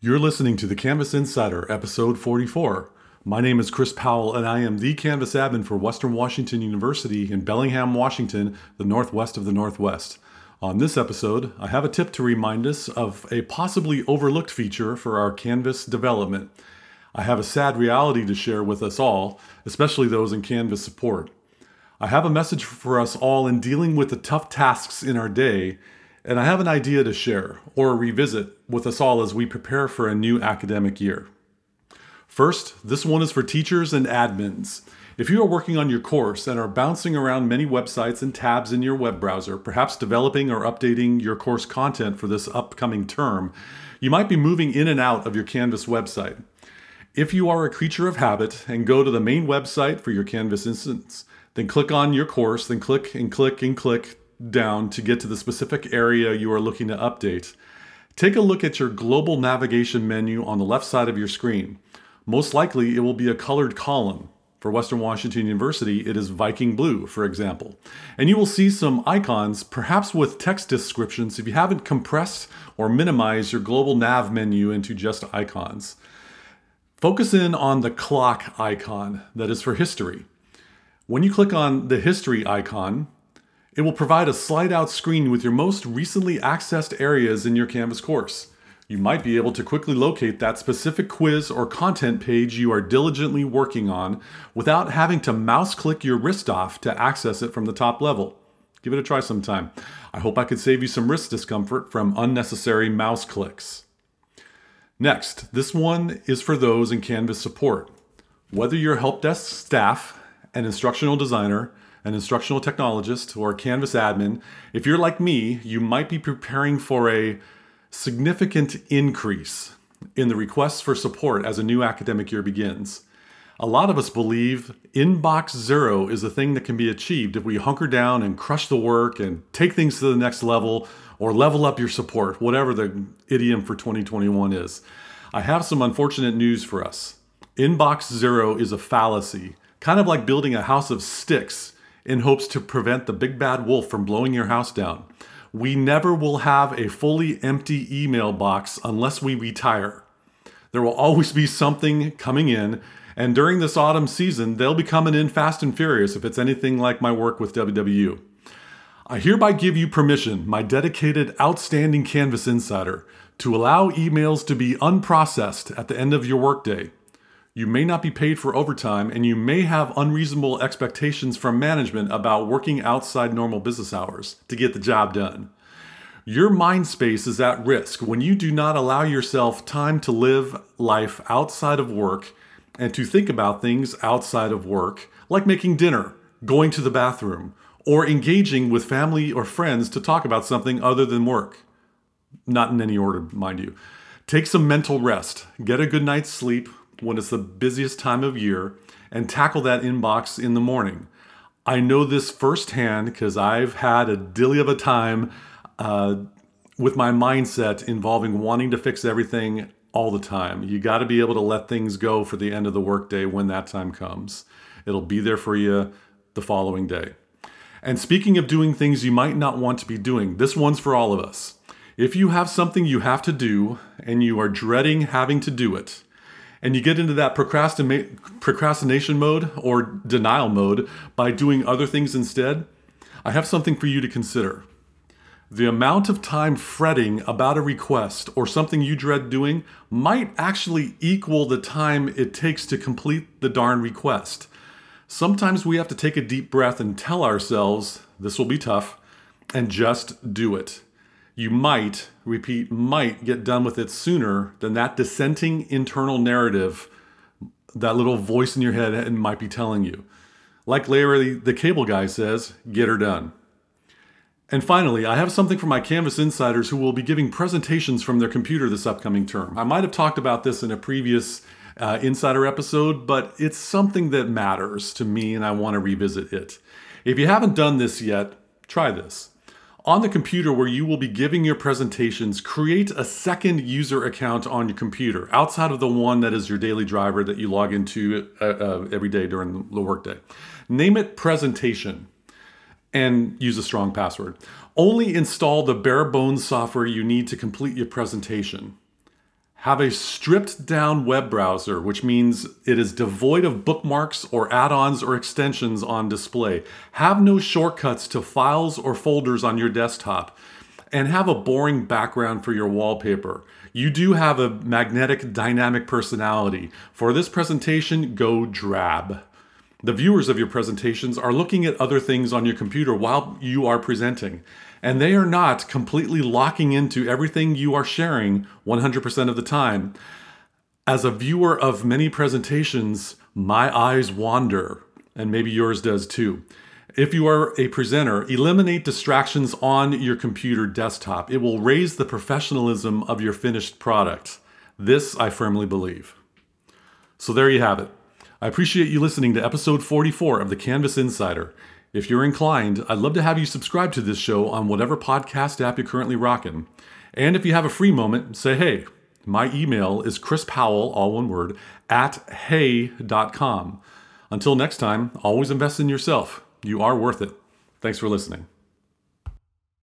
You're listening to the Canvas Insider, episode 44. My name is Chris Powell, and I am the Canvas admin for Western Washington University in Bellingham, Washington, the northwest of the Northwest. On this episode, I have a tip to remind us of a possibly overlooked feature for our Canvas development. I have a sad reality to share with us all, especially those in Canvas support. I have a message for us all in dealing with the tough tasks in our day and I have an idea to share or revisit with us all as we prepare for a new academic year. First, this one is for teachers and admins. If you are working on your course and are bouncing around many websites and tabs in your web browser, perhaps developing or updating your course content for this upcoming term, you might be moving in and out of your Canvas website. If you are a creature of habit and go to the main website for your Canvas instance, then click on your course, then click and click and click down to get to the specific area you are looking to update. Take a look at your global navigation menu on the left side of your screen. Most likely, it will be a colored column. For Western Washington University, it is Viking Blue, for example. And you will see some icons, perhaps with text descriptions, if you haven't compressed or minimized your global nav menu into just icons. Focus in on the clock icon that is for history. When you click on the history icon, it will provide a slide out screen with your most recently accessed areas in your Canvas course. You might be able to quickly locate that specific quiz or content page you are diligently working on without having to mouse click your wrist off to access it from the top level. Give it a try sometime. I hope I could save you some wrist discomfort from unnecessary mouse clicks. Next, this one is for those in Canvas support. Whether you're help desk staff, an instructional designer, an instructional technologist, or a Canvas admin, if you're like me, you might be preparing for a significant increase in the requests for support as a new academic year begins. A lot of us believe inbox zero is a thing that can be achieved if we hunker down and crush the work and take things to the next level or level up your support, whatever the idiom for 2021 is. I have some unfortunate news for us. Inbox zero is a fallacy, kind of like building a house of sticks in hopes to prevent the big bad wolf from blowing your house down. We never will have a fully empty email box unless we retire. There will always be something coming in, and during this autumn season, they'll be coming in fast and furious if it's anything like my work with WWU. I hereby give you permission, my dedicated, outstanding Canvas insider, to allow emails to be unprocessed at the end of your workday. You may not be paid for overtime, and you may have unreasonable expectations from management about working outside normal business hours to get the job done. Your mind space is at risk when you do not allow yourself time to live life outside of work and to think about things outside of work, like making dinner, going to the bathroom, or engaging with family or friends to talk about something other than work. Not in any order, mind you. Take some mental rest, get a good night's sleep, when it's the busiest time of year and tackle that inbox in the morning. I know this firsthand because I've had a dilly of a time uh, with my mindset involving wanting to fix everything all the time. You got to be able to let things go for the end of the workday when that time comes. It'll be there for you the following day. And speaking of doing things you might not want to be doing, this one's for all of us. If you have something you have to do and you are dreading having to do it, and you get into that procrastinate, procrastination mode or denial mode by doing other things instead, I have something for you to consider. The amount of time fretting about a request or something you dread doing might actually equal the time it takes to complete the darn request. Sometimes we have to take a deep breath and tell ourselves, this will be tough, and just do it you might, repeat, might get done with it sooner than that dissenting internal narrative, that little voice in your head might be telling you. Like Larry the Cable Guy says, get her done. And finally, I have something for my Canvas insiders who will be giving presentations from their computer this upcoming term. I might have talked about this in a previous uh, insider episode, but it's something that matters to me and I want to revisit it. If you haven't done this yet, try this. On the computer where you will be giving your presentations, create a second user account on your computer outside of the one that is your daily driver that you log into uh, uh, every day during the workday. Name it presentation and use a strong password. Only install the bare bones software you need to complete your presentation. Have a stripped down web browser, which means it is devoid of bookmarks or add ons or extensions on display. Have no shortcuts to files or folders on your desktop. And have a boring background for your wallpaper. You do have a magnetic, dynamic personality. For this presentation, go drab. The viewers of your presentations are looking at other things on your computer while you are presenting and they are not completely locking into everything you are sharing 100% of the time. As a viewer of many presentations, my eyes wander, and maybe yours does too. If you are a presenter, eliminate distractions on your computer desktop. It will raise the professionalism of your finished product. This I firmly believe. So there you have it. I appreciate you listening to episode 44 of the Canvas Insider. If you're inclined, I'd love to have you subscribe to this show on whatever podcast app you're currently rocking. And if you have a free moment, say hey. My email is Chris Powell, all one word, at hey.com. Until next time, always invest in yourself. You are worth it. Thanks for listening.